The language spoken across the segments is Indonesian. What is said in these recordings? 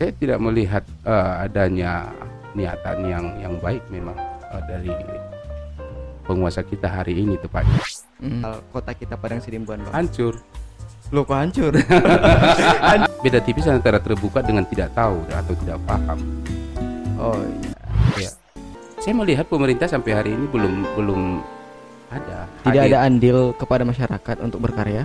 saya tidak melihat uh, adanya niatan yang yang baik memang uh, dari penguasa kita hari ini tepatnya. Hmm. Kota kita Padang Sidimpuan bang. Hancur. Loh kok hancur? Beda tipis antara terbuka dengan tidak tahu atau tidak paham. oh iya. Ya. Saya melihat pemerintah sampai hari ini belum belum ada. Tidak hadir. ada andil kepada masyarakat untuk berkarya.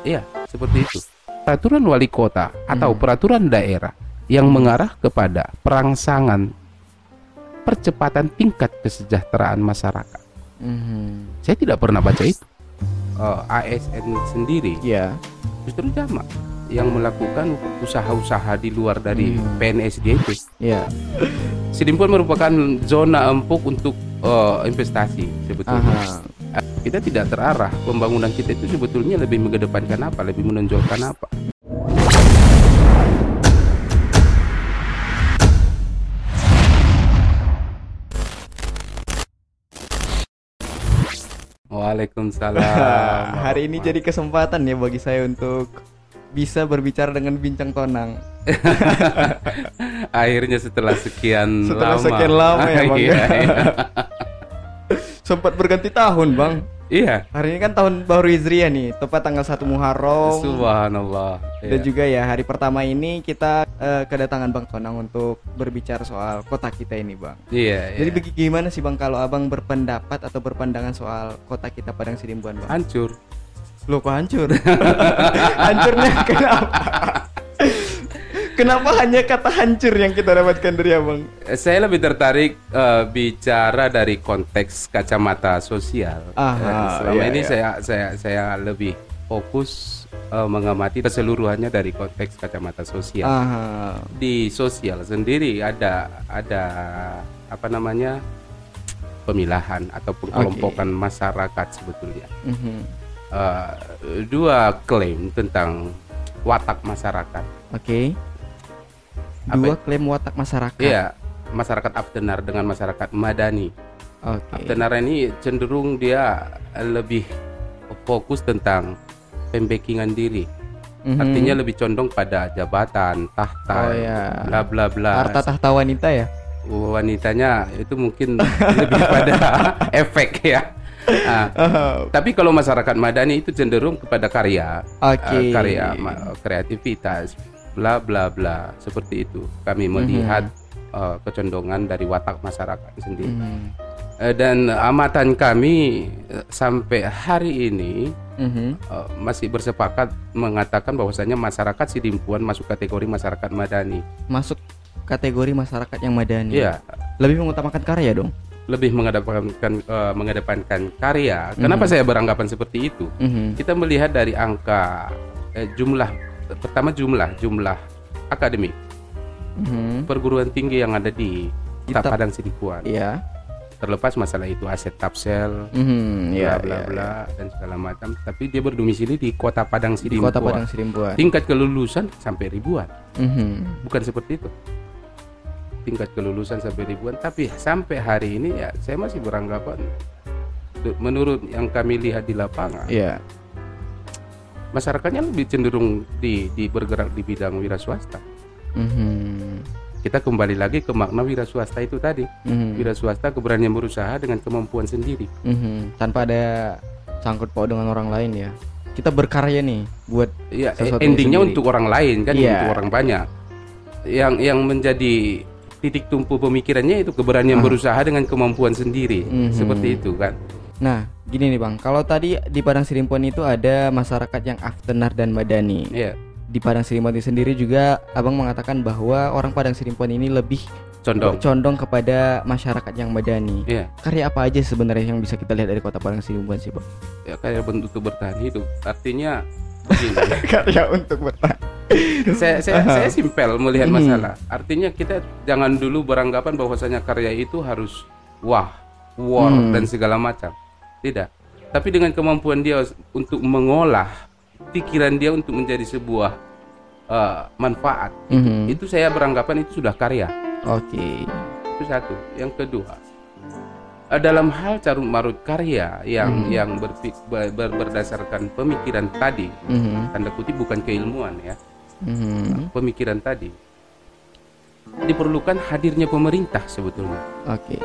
Iya, seperti itu. Peraturan wali kota atau Hmm. peraturan daerah yang mengarah kepada perangsangan percepatan tingkat kesejahteraan masyarakat. Mhm. Saya tidak pernah baca itu. Eh, ASN sendiri Iya. justru jamak yang melakukan usaha-usaha di luar dari Hmm. PNS dia itu. Iya. Sidimpuan merupakan zona empuk untuk eh, investasi sebetulnya. Aha. Kita tidak terarah. Pembangunan kita itu sebetulnya lebih mengedepankan apa, lebih menonjolkan apa. Waalaikumsalam. Hari ini jadi kesempatan ya bagi saya untuk bisa berbicara dengan bincang tonang. akhirnya setelah sekian Setelah lama. sekian lama ya, Bang, Iya, ya. iya. Sempat berganti tahun, Bang. Iya. Hari ini kan tahun baru Hijriah nih, tepat tanggal 1 Muharram. Subhanallah. Dan Iya. juga ya hari pertama ini kita eh, kedatangan Bang Tonang untuk berbicara soal kota kita ini, Bang. Iya, Jadi iya. gimana sih Bang kalau Abang berpendapat atau berpandangan soal kota kita Padang Sidimpuan, Bang? hancur. Loh kok hancur? Hancurnya kenapa? Kenapa hanya kata hancur yang kita dapatkan dari Abang? Saya lebih tertarik eh, bicara dari konteks kacamata sosial. Aha, Eh, selama iya, ini iya. saya saya saya lebih fokus eh, mengamati keseluruhannya dari konteks kacamata sosial. Aha. Di sosial sendiri ada ada apa namanya pemilahan atau pengkelompokan masyarakat sebetulnya. Mhm. Eh, dua klaim tentang watak masyarakat. Oke. Apa Dua itu? klaim watak masyarakat. Iya, masyarakat Aftenar dengan masyarakat Madani. Oke. Aftenar ini cenderung dia lebih fokus tentang pembackingan diri. Mhm. Artinya lebih condong pada jabatan, tahta, Oh, iya. bla bla bla. harta tahta wanita ya? Wanitanya itu mungkin lebih pada efek ya. Ah, tapi kalau masyarakat Madani itu cenderung kepada karya, Oke. eh, karya, ma- kreativitas, bla bla bla seperti itu. Kami Mhm. melihat eh, kecondongan dari watak masyarakat sendiri. Mhm. Eh, dan amatan kami eh, sampai hari ini Mhm. eh, masih bersepakat mengatakan bahwasanya masyarakat Sidimpuan masuk kategori masyarakat madani. Masuk kategori masyarakat yang madani. Iya, Lebih mengutamakan karya dong. lebih mengedepankan eh, mengedepankan karya. Kenapa saya beranggapan seperti itu? Mhm. Kita melihat dari angka eh, jumlah pertama jumlah jumlah akademik Mhm. perguruan tinggi yang ada di Kita- Padang Sidimpuan. Iya. Terlepas masalah itu aset tapsel, Mhm. bla Iya. bla iya, bla dan segala macam tapi dia berdomisili di kota Padang Di Sidimpuan kota Padang Sidimpuan. tingkat kelulusan sampai ribuan Mhm. bukan seperti itu tingkat kelulusan sampai ribuan tapi sampai hari ini ya saya masih beranggapan menurut yang kami lihat di lapangan Iya. Masyarakatnya lebih cenderung di, di bergerak di bidang wira swasta Mhm. kita kembali lagi ke makna wira swasta itu tadi Mhm. wira swasta keberanian berusaha dengan kemampuan sendiri Mhm. Tanpa ada sangkut paut dengan orang lain ya. Kita berkarya nih buat ya endingnya sendiri. untuk orang lain kan Iya. untuk orang banyak yang yang menjadi titik tumpu pemikirannya itu keberanian Ah. berusaha dengan kemampuan sendiri Mhm. seperti itu kan Nah, gini nih Bang. Kalau tadi di Padang Sidimpuan itu ada masyarakat yang aftenar dan madani. ya Di Padang Sidimpuan itu sendiri juga Abang mengatakan bahwa orang Padang Sidimpuan ini lebih condong condong kepada masyarakat yang madani. ya Karya apa aja sebenarnya yang bisa kita lihat dari Kota Padang Sidimpuan sih, Bang? ya kayak bentuk bertahan hidup artinya Karya untuk bertahan. saya saya, saya simpel melihat Mhm. masalah artinya kita jangan dulu beranggapan bahwasanya karya itu harus wah war Hmm. dan segala macam tidak tapi dengan kemampuan dia untuk mengolah pikiran dia untuk menjadi sebuah eh, manfaat Mhm. itu saya beranggapan itu sudah karya Oke. itu satu yang kedua eh, dalam hal carut marut karya yang Mhm. yang berpik- ber- ber- berdasarkan pemikiran tadi Mhm. tanda kutip bukan keilmuan ya Mhm. pemikiran tadi diperlukan hadirnya pemerintah sebetulnya. Oke.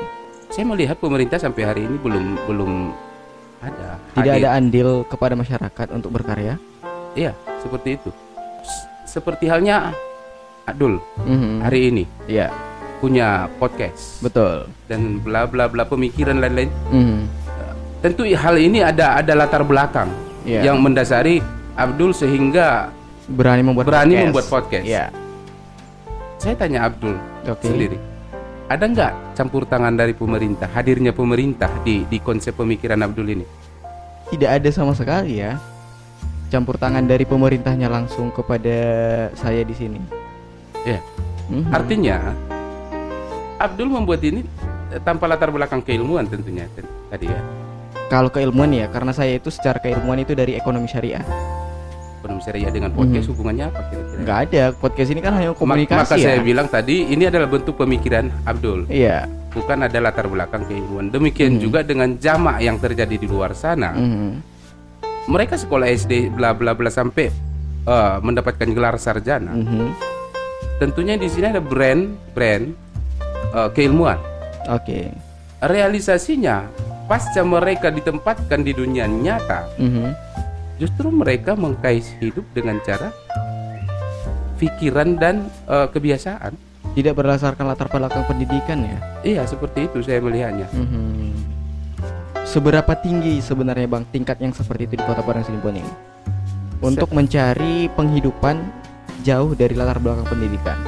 Saya melihat pemerintah sampai hari ini belum belum ada. Tidak hadir. ada andil kepada masyarakat untuk berkarya. Iya, seperti itu. Seperti halnya Adul Mhm. hari ini Iya, punya podcast betul. dan bla bla bla pemikiran lain-lain. Mhm. Tentu hal ini ada ada latar belakang Iya. yang mendasari Abdul sehingga Berani membuat Berani podcast. membuat podcast. Iya. saya tanya Abdul Oke. sendiri. Ada nggak campur tangan dari pemerintah, hadirnya pemerintah di di konsep pemikiran Abdul ini? Tidak ada sama sekali ya. Campur tangan dari pemerintahnya langsung kepada saya di sini. Iya. Mhm. Artinya Abdul membuat ini eh, tanpa latar belakang keilmuan tentunya ten- tadi ya. Kalau keilmuan ya, karena saya itu secara keilmuan itu dari ekonomi syariah. Ekonomi syariah dengan podcast Mhm. hubungannya apa kira-kira? Nggak ada podcast ini kan hanya komunikasi Maka ya. saya bilang tadi ini adalah bentuk pemikiran Abdul, Iya. bukan ada latar belakang keilmuan. Demikian Mhm. juga dengan jamak yang terjadi di luar sana. Mhm. Mereka sekolah SD bla bla bla sampai eh, mendapatkan gelar sarjana. Mhm. Tentunya di sini ada brand brand eh, keilmuan. Oke. Realisasinya pasca mereka ditempatkan di dunia nyata, Mhm. Justru mereka mengkais hidup dengan cara pikiran dan eh, kebiasaan. Tidak berdasarkan latar belakang pendidikan ya. Iya, seperti itu saya melihatnya. Mhm. Seberapa tinggi sebenarnya bang tingkat yang seperti itu di kota Padang Sidimpuan ini? Untuk mencari penghidupan jauh dari latar belakang pendidikan.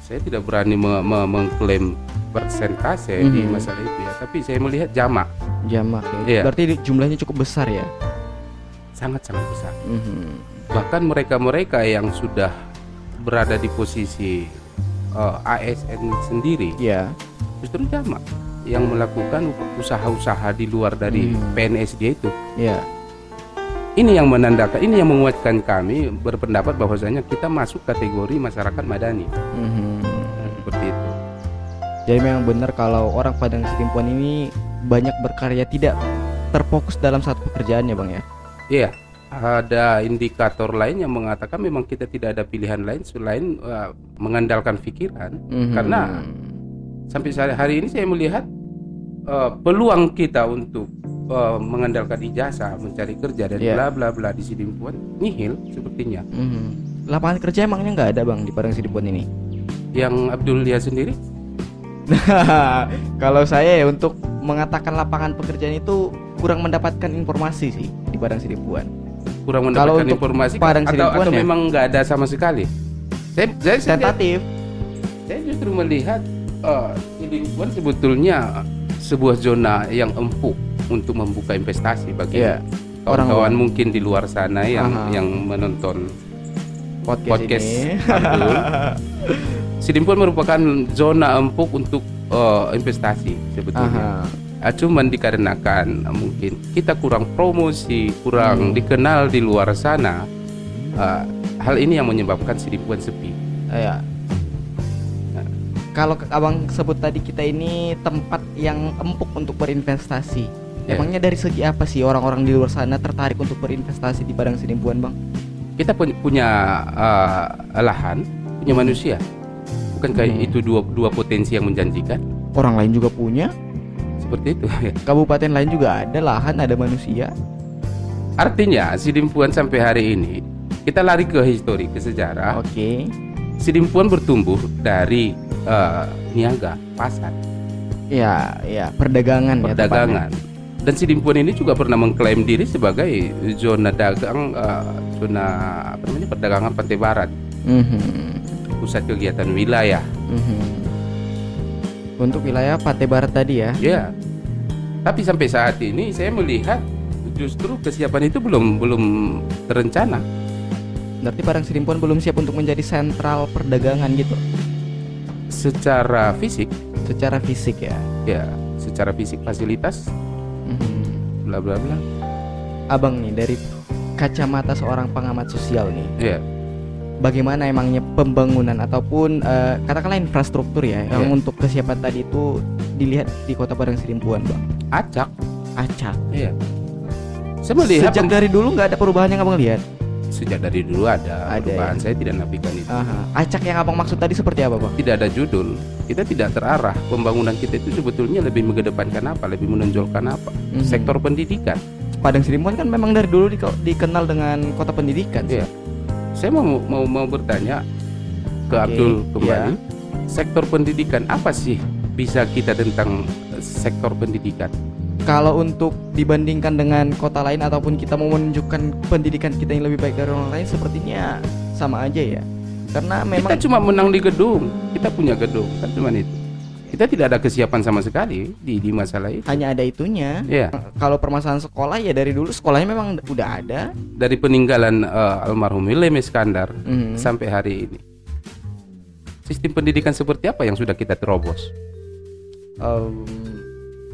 Saya tidak berani me- me- mengklaim persentase di Mhm. masalah itu ya, tapi saya melihat jamak Jamak ya. Iya. Berarti jumlahnya cukup besar ya. Sangat-sangat besar. Mhm. Bahkan mereka-mereka yang sudah berada di posisi eh, ASN sendiri Ya. justru jamak yang melakukan usaha-usaha di luar dari Hmm. PNS dia itu. Ya. Ini yang menandakan, ini yang menguatkan kami berpendapat bahwasanya kita masuk kategori masyarakat madani. Mhm. Seperti itu. Jadi memang benar kalau orang Padang Sidimpuan ini banyak berkarya tidak terfokus dalam satu pekerjaan ya bang ya. Iya, ada indikator lain yang mengatakan memang kita tidak ada pilihan lain selain uh, mengandalkan pikiran. Mhm. Karena sampai saat hari ini saya melihat uh, peluang kita untuk uh, mengandalkan ijazah, mencari kerja dan Iya. bla bla bla di Sidimpuan nihil sepertinya. Mhm. lapangan kerja emangnya nggak ada bang di Padang Sidimpuan ini? Yang Abdul lihat sendiri, Kalau saya ya untuk mengatakan lapangan pekerjaan itu kurang mendapatkan informasi sih Padang Sidimpuan. kurang Kalau mendapatkan untuk informasi Padang atau, Sidimpuan atau ya? memang nggak ada sama sekali. Saya, saya, saya, Tentatif. saya justru melihat uh, sebetulnya sebuah zona yang empuk untuk membuka investasi bagi Iya. kawan-kawan mungkin di luar sana yang Aha. yang menonton Podcast, podcast ini. Sidimpuan merupakan zona empuk untuk uh, investasi sebetulnya. Aha. Ah, cuman dikarenakan ah, mungkin kita kurang promosi, kurang Hmm. dikenal di luar sana. ah, hal ini yang menyebabkan Sidimpuan sepi. Ya. Kalau abang sebut tadi kita ini tempat yang empuk untuk berinvestasi. Ya. Emangnya dari segi apa sih orang-orang di luar sana tertarik untuk berinvestasi di Padang Sidimpuan, Bang? Kita pun punya ah, lahan, punya manusia. Bukankah Hmm. itu dua dua potensi yang menjanjikan? Orang lain juga punya, Seperti itu. kabupaten lain juga ada lahan, ada manusia. Artinya Sidimpuan sampai hari ini kita lari ke histori, ke sejarah. Oke. Sidimpuan bertumbuh dari eh, niaga, pasar, Ya, ya, perdagangan ya perdagangan. Dan Sidimpuan ini juga pernah mengklaim diri sebagai zona dagang, eh, zona apa namanya perdagangan pantai barat, tepatnya. Mhm, pusat kegiatan wilayah. mhm. Untuk wilayah Pantai Barat tadi ya. Ya. Tapi sampai saat ini saya melihat justru kesiapan itu belum belum terencana. Berarti Padang Sidimpuan belum siap untuk menjadi sentral perdagangan gitu. Secara fisik, Secara fisik ya. ya, secara fisik fasilitas, Mhm. bla bla bla. Abang nih dari kacamata seorang pengamat sosial nih. Ya. bagaimana emangnya pembangunan ataupun eh, katakanlah infrastruktur ya yang Iya. untuk kesiapan tadi itu dilihat di Kota Padang Sidimpuan, Bang. Acak. Acak. Iya. Saya melihat Sejak dari dulu nggak ada perubahan yang abang lihat. sejak dari dulu ada, Ada, perubahan. ya? Saya tidak nafikan itu. Aha. Acak yang abang maksud tadi seperti apa bang? Tidak ada judul. Kita tidak terarah. Pembangunan kita itu sebetulnya lebih mengedepankan apa? Lebih menonjolkan apa? Mhm. Sektor pendidikan. Padang Sirimuan kan memang dari dulu di- dikenal dengan kota pendidikan. sih. Iya. Saya mau mau mau bertanya ke Oke, Abdul kembali. iya. Sektor pendidikan apa sih bisa kita tentang sektor pendidikan? Kalau untuk dibandingkan dengan kota lain ataupun kita mau menunjukkan pendidikan kita yang lebih baik dari orang lain, sepertinya sama aja ya. Karena memang Kita cuma menang di gedung. Kita punya gedung, kan cuma itu. Kita tidak ada kesiapan sama sekali di di masalah itu. hanya ada itunya. Iya. Kalau permasalahan sekolah ya dari dulu sekolahnya memang udah ada. Dari peninggalan eh, almarhum William Iskandar Mhm. sampai hari ini. Sistem pendidikan seperti apa yang sudah kita terobos? Em,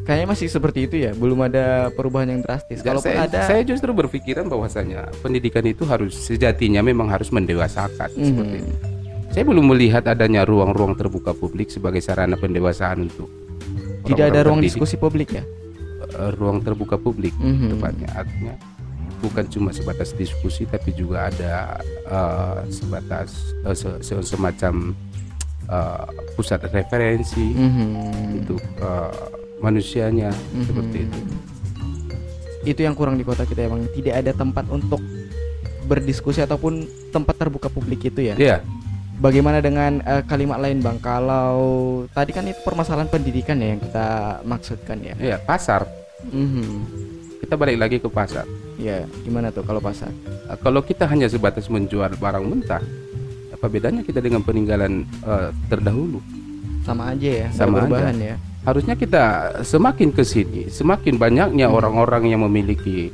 kayaknya masih seperti itu ya, belum ada perubahan yang drastis. Dan Kalaupun saya, ada, saya justru berpikiran bahwasanya pendidikan itu harus sejatinya memang harus mendewasakan Mhm. seperti itu. Saya belum melihat adanya ruang-ruang terbuka publik sebagai sarana pendewasaan untuk tidak ada ruang terdidik. diskusi publik ya. Eh, ruang terbuka publik Mhm. tepatnya artinya bukan cuma sebatas diskusi tapi juga ada eh, sebatas eh, se- se- semacam eh, pusat referensi Mhm. untuk eh, manusianya Mhm. seperti itu. Itu yang kurang di kota kita emang tidak ada tempat untuk berdiskusi ataupun tempat terbuka publik itu ya. Iya, Bagaimana dengan eh, kalimat lain bang? Kalau tadi kan itu permasalahan pendidikan ya yang kita maksudkan ya. iya pasar. Mhm. Kita balik lagi ke pasar. Ya, gimana tuh kalau pasar? Eh, Kalau kita hanya sebatas menjual barang mentah, apa bedanya kita dengan peninggalan eh, terdahulu? Sama aja ya, Sama ada aja. perubahan ya. Harusnya kita semakin ke sini, semakin banyaknya Hmm. orang-orang yang memiliki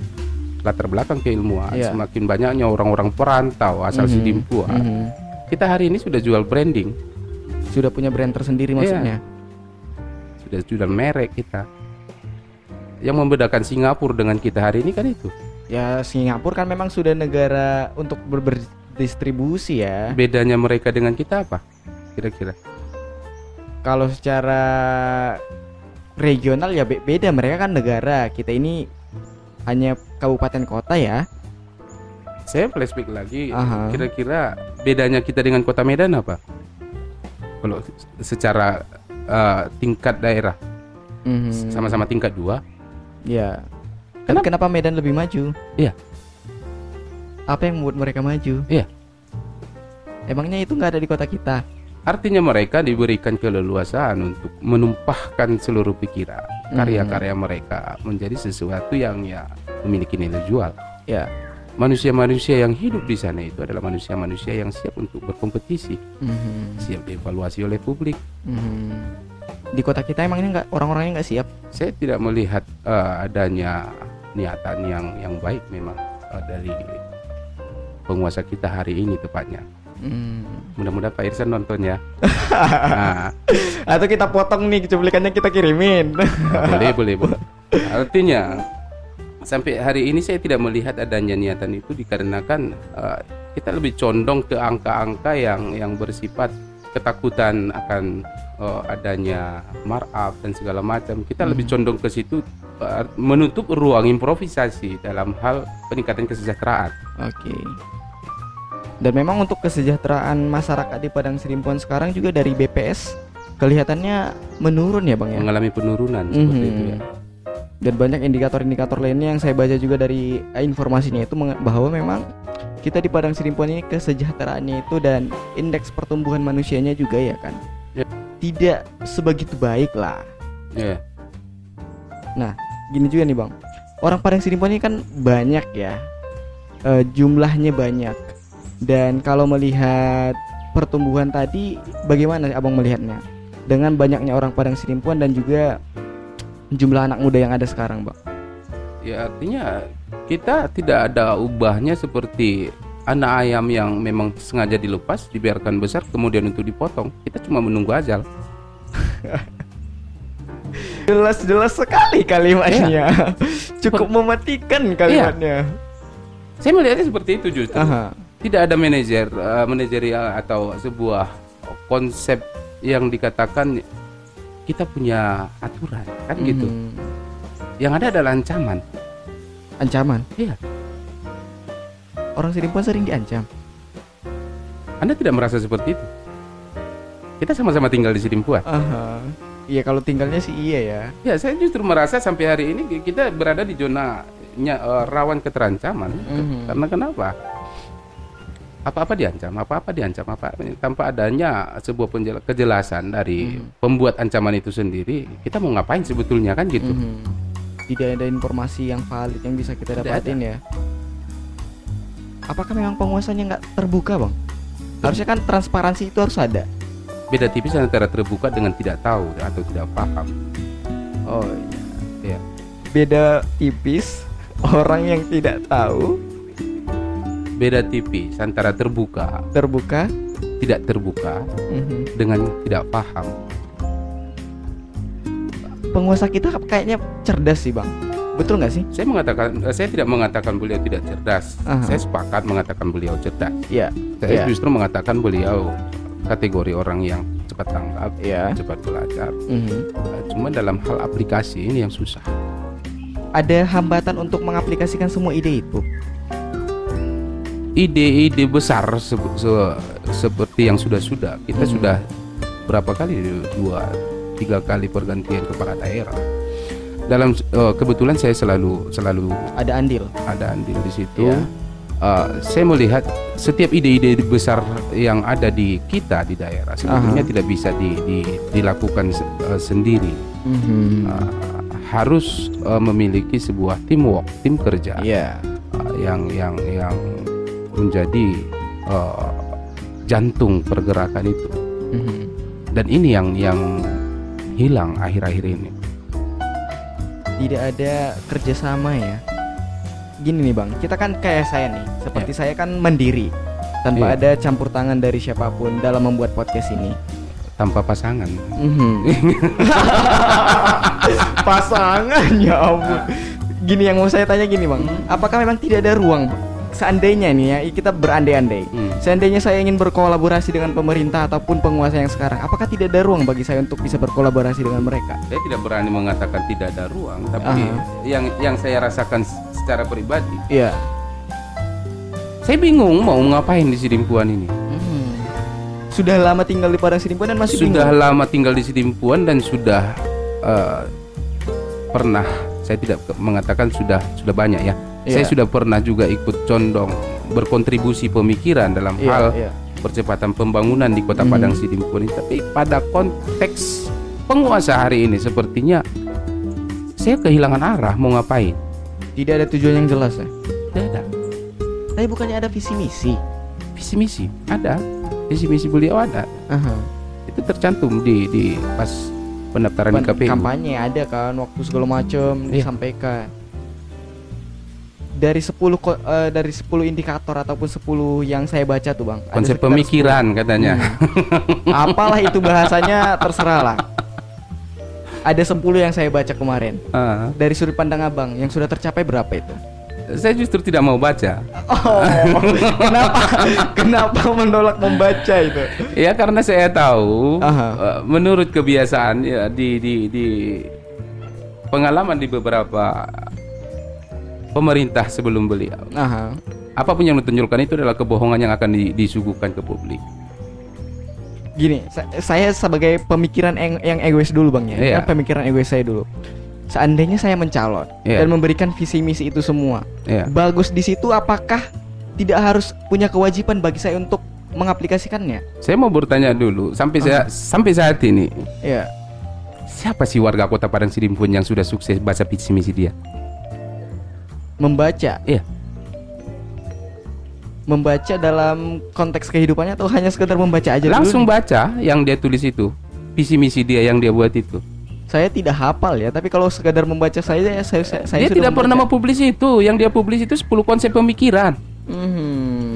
latar belakang keilmuan, Iya. semakin banyaknya orang-orang perantau asal Mhm. Sidimpuan. Mhm. Kita hari ini sudah jual branding, Sudah punya brand tersendiri Iya. maksudnya. sudah jual merek kita. Yang membedakan Singapura dengan kita hari ini kan itu. Ya Singapura kan memang sudah negara untuk ber- berdistribusi ya. Bedanya mereka dengan kita apa? Kira-kira? Kalau secara regional ya be- beda mereka kan negara. Kita ini hanya kabupaten kota ya. Saya flashback lagi, kira-kira bedanya kita dengan kota Medan apa? Kalau secara eh, tingkat daerah Mhm. sama-sama tingkat dua, Ya. Tapi kenapa Medan lebih maju? Iya. Apa yang membuat mereka maju? Iya. Emangnya itu nggak ada di kota kita? Artinya mereka diberikan keleluasaan untuk menumpahkan seluruh pikiran, Mhm. karya-karya mereka menjadi sesuatu yang ya memiliki nilai jual. Ya. Manusia-manusia yang hidup di sana itu adalah manusia-manusia yang siap untuk berkompetisi, Mhm. siap dievaluasi oleh publik. Mhm. Di kota kita emangnya nggak orang-orangnya nggak siap? Saya tidak melihat eh, adanya niatan yang yang baik memang eh, dari penguasa kita hari ini tepatnya. Hmm. Mudah-mudahan Pak Irsan nonton ya. nah, Atau kita potong nih cuplikannya kita kirimin. boleh, boleh, boleh. Artinya sampai hari ini saya tidak melihat adanya niatan itu dikarenakan eh, kita lebih condong ke angka-angka yang yang bersifat ketakutan akan eh, adanya markup dan segala macam. Kita lebih condong ke situ eh, menutup ruang improvisasi dalam hal peningkatan kesejahteraan. Oke. Dan memang untuk kesejahteraan masyarakat di Padang Sidimpuan sekarang juga dari BPS kelihatannya menurun ya bang ya. mengalami penurunan seperti Mhm. itu ya. Dan banyak indikator-indikator lainnya yang saya baca juga dari eh, informasinya itu bahwa memang kita di Padang Sidimpuan ini kesejahteraannya itu dan indeks pertumbuhan manusianya juga ya kan. Ya. Tidak sebegitu baik lah. Ya. Gini juga nih bang, orang Padang Sidimpuan ini kan banyak ya, Eh, jumlahnya banyak. Dan kalau melihat pertumbuhan tadi, bagaimana abang melihatnya? Dengan banyaknya orang Padang Sidimpuan dan juga jumlah anak muda yang ada sekarang, bang. Ya artinya kita tidak ada ubahnya seperti anak ayam yang memang sengaja dilepas, dibiarkan besar kemudian untuk dipotong. Kita cuma menunggu ajal. Jelas-jelas sekali kalimatnya. Cukup mematikan kalimatnya. Saya melihatnya seperti itu justru. Aha. Tidak ada manajer eh, manajerial atau sebuah konsep yang dikatakan kita punya aturan kan gitu. Mhm. Yang ada adalah ancaman. Ancaman. Iya. orang Sidimpuan sering diancam. Anda tidak merasa seperti itu? Kita sama-sama tinggal di Sidimpuan. Aha. Iya kalau tinggalnya sih iya ya. Ya, saya justru merasa sampai hari ini kita berada di zona eh, rawan keterancaman. Mhm. Karena kenapa? Apa-apa diancam, apa-apa diancam, apa tanpa adanya sebuah kejelasan dari Mhm. pembuat ancaman itu sendiri, kita mau ngapain sebetulnya kan gitu. Mhm. Tidak ada informasi yang valid yang bisa kita Tidak dapatin ya. Apakah memang penguasanya nggak terbuka bang? Harusnya kan transparansi itu harus ada. Beda tipis antara terbuka dengan tidak tahu atau tidak paham. Oh iya. Beda tipis orang yang tidak tahu Beda tipis antara terbuka, terbuka. tidak terbuka Mhm. dengan tidak paham. Penguasa kita kayaknya cerdas sih bang. Betul nggak sih? Saya mengatakan, eh, saya tidak mengatakan beliau tidak cerdas. Aha. Saya sepakat mengatakan beliau cerdas. Iya. Saya Iya. justru mengatakan beliau kategori orang yang cepat tanggap, Iya. cepat belajar. Mhm. Eh, Cuma dalam hal aplikasi ini yang susah. Ada hambatan untuk mengaplikasikan semua ide itu. Ide-ide besar se- se- seperti yang sudah-sudah kita Mhm. sudah berapa kali dua tiga kali pergantian kepala daerah. Dalam eh, kebetulan saya selalu selalu Ada andil. ada andil di situ. Iya. Eh, saya melihat setiap ide-ide besar yang ada di kita di daerah sebetulnya Aha. tidak bisa di- di- dilakukan se- eh, sendiri. Mhm. Uh, harus uh, memiliki sebuah teamwork, tim kerja Iya. uh, yang yang yang menjadi uh, jantung pergerakan itu. Mhm. Dan ini yang yang hilang akhir-akhir ini. Tidak ada kerjasama ya. Gini nih bang, kita kan kayak saya nih, seperti saya kan mandiri, tanpa Iya. ada campur tangan dari siapa pun dalam membuat podcast ini. Tanpa pasangan. Pasangan ya ampun. Gini yang mau saya tanya gini bang, apakah memang tidak ada ruang Bang? Seandainya nih ya kita berandai-andai, Hmm. seandainya saya ingin berkolaborasi dengan pemerintah ataupun penguasa yang sekarang, apakah tidak ada ruang bagi saya untuk bisa berkolaborasi dengan mereka? Saya tidak berani mengatakan tidak ada ruang, tapi Aha. yang yang saya rasakan secara pribadi, Iya. saya bingung mau ngapain di Sidimpuan ini. Hmm. Sudah lama tinggal di Padang Sidimpuan dan masih sudah bingung? lama tinggal di Sidimpuan dan sudah eh, pernah saya tidak mengatakan sudah sudah banyak ya. Iya. Saya sudah pernah juga ikut condong berkontribusi pemikiran dalam Iya, hal iya. percepatan pembangunan di Kota Hmm. Padang Sidimpuan ini. Tapi pada konteks penguasa hari ini sepertinya saya kehilangan arah mau ngapain. Tidak ada tujuan yang jelas ya. Tidak ada Tapi bukannya ada visi misi? visi misi ada visi misi beliau ada Aha. itu tercantum di di pas pendaftaran di Pan- KPU. kampanye ada kan waktu segala macam Iya. disampaikan dari 10 ko- eh, dari 10 indikator ataupun 10 yang saya baca tuh bang Konsep pemikiran katanya. 10. apalah itu bahasanya terserah lah ada 10 yang saya baca kemarin Ah. dari sudut pandang abang yang sudah tercapai berapa itu Saya justru tidak mau baca. oh kenapa kenapa menolak membaca itu Ya karena saya tahu eh, menurut kebiasaan ya di di di pengalaman di beberapa pemerintah sebelum beliau. Aha. Apa pun yang ditunjukkan itu adalah kebohongan yang akan di- disuguhkan ke publik. gini sa- saya sebagai pemikiran yang, yang egois dulu bang ya. Kan pemikiran egois saya dulu seandainya saya mencalon Iya. dan memberikan visi misi itu semua Ya. bagus di situ apakah tidak harus punya kewajiban bagi saya untuk mengaplikasikannya Saya mau bertanya dulu sampai saya sampai saat ini ya siapa sih warga Kota Padang Sidimpuan yang sudah sukses baca visi misi dia? Membaca Iya. membaca dalam konteks kehidupannya atau hanya sekedar membaca aja dulu Langsung nih? baca yang dia tulis itu. Visi misi dia yang dia buat itu. saya tidak hafal ya tapi kalau sekedar membaca saya saya saya, saya dia sudah tidak pernah membaca. mempublis itu. Yang dia publis itu 10 konsep pemikiran. Mhm.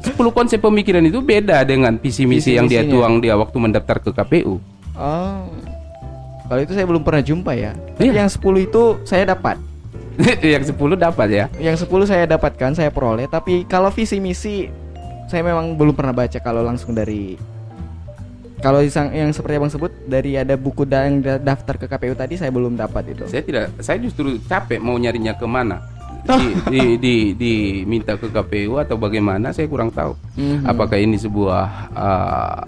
10 konsep pemikiran itu beda dengan visi misi yang dia tuang dia waktu mendaftar ke KPU. oh kalau itu saya belum pernah jumpa ya Tapi Iya. yang 10 itu saya dapat yang 10 dapat ya. yang 10 saya dapatkan saya peroleh tapi kalau visi misi saya memang belum pernah baca kalau langsung dari kalau yang, yang seperti abang sebut dari ada buku da- yang da- daftar ke KPU tadi saya belum dapat itu Saya tidak saya justru capek mau nyarinya ke mana. di, di, di, diminta ke KPU atau bagaimana saya kurang tahu. Mhm. Apakah ini sebuah uh,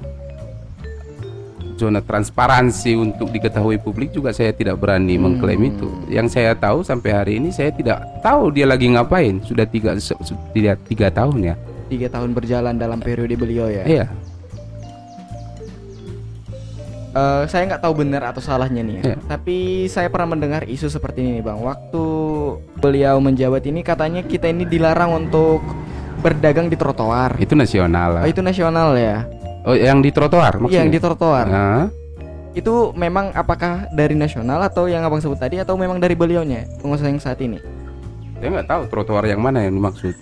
zona transparansi untuk diketahui publik juga saya tidak berani mengklaim itu. Yang saya tahu sampai hari ini saya tidak tahu dia lagi ngapain. Sudah tiga su- tiga, tahun ya. Tiga tahun berjalan dalam periode beliau ya. Iya. Eh, saya nggak tahu benar atau salahnya nih ya. Iya. Tapi saya pernah mendengar isu seperti ini bang. Waktu beliau menjabat ini katanya kita ini dilarang untuk berdagang di trotoar. Itu nasional. lah. Oh, itu nasional ya? Oh, yang di trotoar maksudnya? Iya, yang di trotoar. Nah, Itu memang apakah dari nasional atau yang abang sebut tadi atau memang dari beliaunya pengusaha yang saat ini? saya nggak tahu trotoar yang mana yang dimaksud.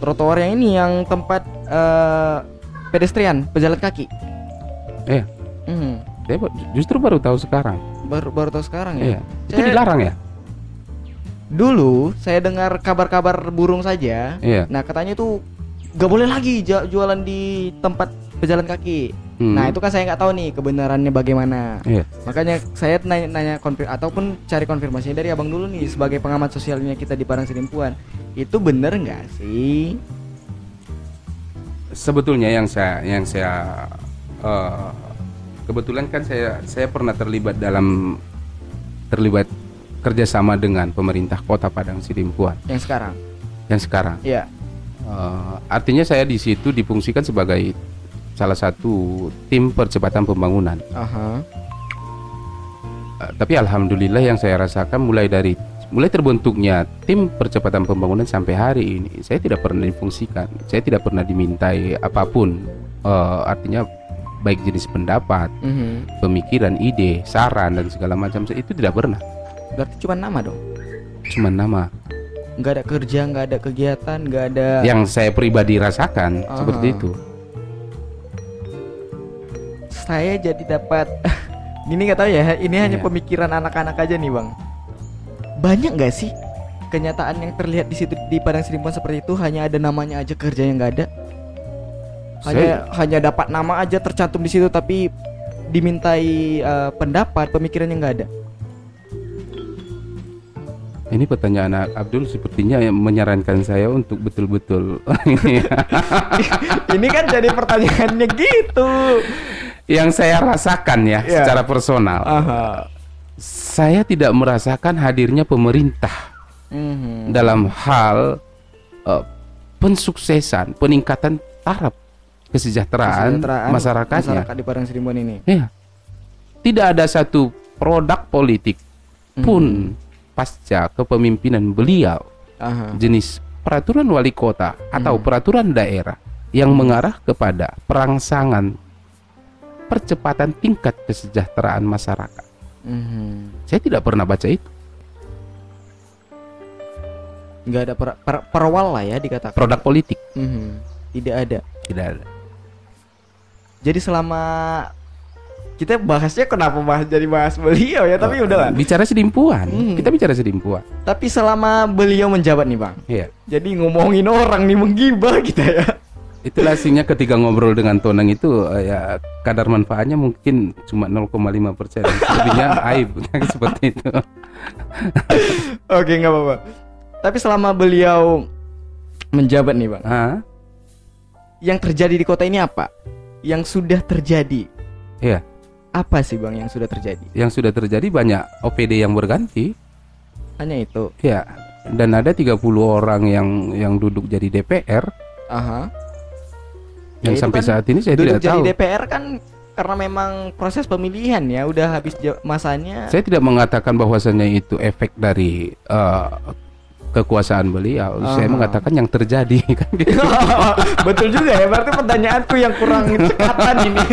Trotoar yang ini yang tempat eh, pedestrian, pejalan kaki. Iya. Mhm. Saya justru baru tahu sekarang. Baru baru tahu sekarang ya. Iya. Itu Saya- dilarang ya? Dulu saya dengar kabar-kabar burung saja. Iya. Nah katanya itu gak boleh lagi jualan di tempat pejalan kaki. Hmm. Nah itu kan saya nggak tahu nih kebenarannya bagaimana. Iya. Makanya saya nanya, nanya konfir ataupun cari konfirmasinya dari abang dulu nih sebagai pengamat sosialnya kita di Parang Sidimpuan. Itu bener nggak sih? sebetulnya yang saya yang saya eh, kebetulan kan saya saya pernah terlibat dalam terlibat kerjasama dengan pemerintah kota Padang Sidimpuan Yang sekarang? yang sekarang Iya. Eh, artinya saya di situ difungsikan sebagai salah satu tim percepatan pembangunan Aha. Eh, tapi alhamdulillah yang saya rasakan mulai dari mulai terbentuknya tim percepatan pembangunan sampai hari ini saya tidak pernah difungsikan saya tidak pernah dimintai apa pun Eh, artinya baik jenis pendapat Mhm. pemikiran ide saran dan segala macam itu tidak pernah Berarti cuma nama dong? cuma nama Nggak ada kerja, nggak ada kegiatan, nggak ada. yang saya pribadi rasakan Aha. seperti itu Saya jadi dapat. Gini nggak tahu ya. Ini hanya Iya. pemikiran anak-anak aja nih bang. Banyak nggak sih kenyataan yang terlihat di situ di Padang Sidimpuan seperti itu hanya ada namanya aja kerjanya nggak ada. Hanya Saya- hanya dapat nama aja tercantum di situ tapi dimintai eh, pendapat pemikirannya nggak ada. Ini pertanyaan Abdul sepertinya menyarankan saya untuk betul-betul Ini kan jadi pertanyaannya gitu. yang saya rasakan ya Iya. secara personal Aha. saya tidak merasakan hadirnya pemerintah Mhm. dalam hal eh, pensuksesan peningkatan taraf kesejahteraan, Kesejahteraan masyarakatnya. masyarakat di Padang Sidimpuan ini. Iya. Tidak ada satu produk politik pun pasca kepemimpinan beliau Aha. jenis peraturan wali kota atau peraturan daerah yang mengarah kepada perangsangan percepatan tingkat kesejahteraan masyarakat. Mhm. Saya tidak pernah baca itu. nggak ada per, per- perwal lah ya dikatakan Produk politik Mhm. tidak ada tidak ada. jadi selama kita bahasnya kenapa bahas jadi bahas beliau ya tapi udahlah Bicara sedimpuan, Hmm. kita bicara sedimpuan. tapi selama beliau menjabat nih bang Iya. jadi ngomongin orang nih menggibah kita ya Itulah aslinya ketika ngobrol dengan Tonang itu eh, ya kadar manfaatnya mungkin cuma 0,5 persen, lebihnya aib seperti itu. oke nggak apa-apa tapi selama beliau menjabat nih bang Ah, yang terjadi di kota ini apa yang sudah terjadi iya. Apa sih bang yang sudah terjadi Yang sudah terjadi banyak OPD yang berganti, hanya itu ya. Dan ada 30 orang yang yang duduk jadi DPR aha yang Ya, sampai kan saat ini saya duduk tidak jadi tahu. DPR kan karena memang proses pemilihan ya udah habis masanya Saya tidak mengatakan bahwasannya itu efek dari eh, kekuasaan beliau. Saya Aha. mengatakan yang terjadi kan gitu. betul juga ya berarti pertanyaanku yang kurang cekatan ini